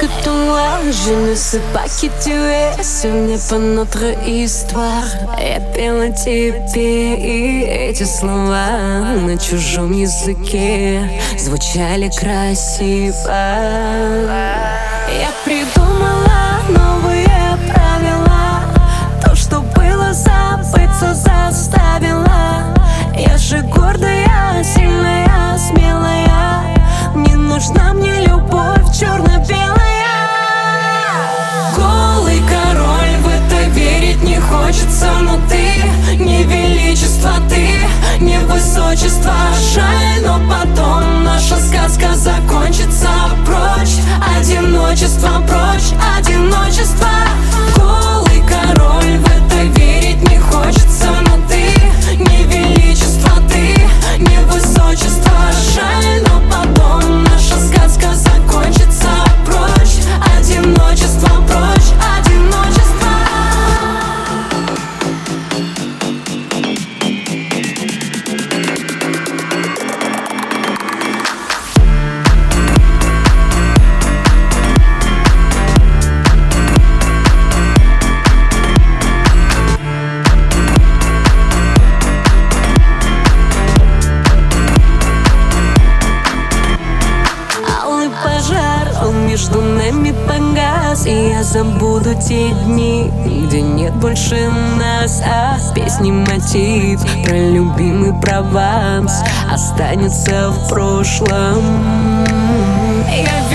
Je ne sais pas qui tu es, ce n'est pas notre histoire Я пела тебе, и эти слова На чужом языке звучали красиво. Я придумала величество, ты не высочество. Жаль, но потом наша сказка закончится. Прочь одиночество, прочь одиночество между нами погас И я забуду те дни, где нет больше нас. А в песне мотив про любимый Прованс Останется в прошлом. Я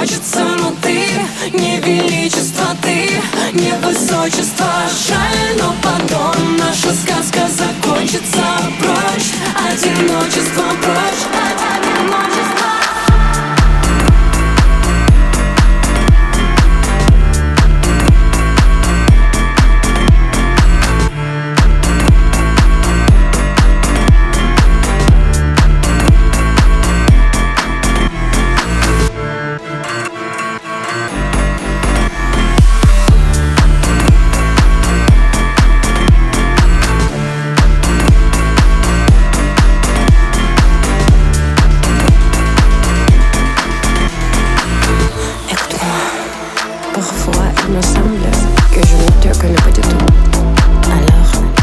хочется Il me semble que je ne te connais pas du tout. Alors,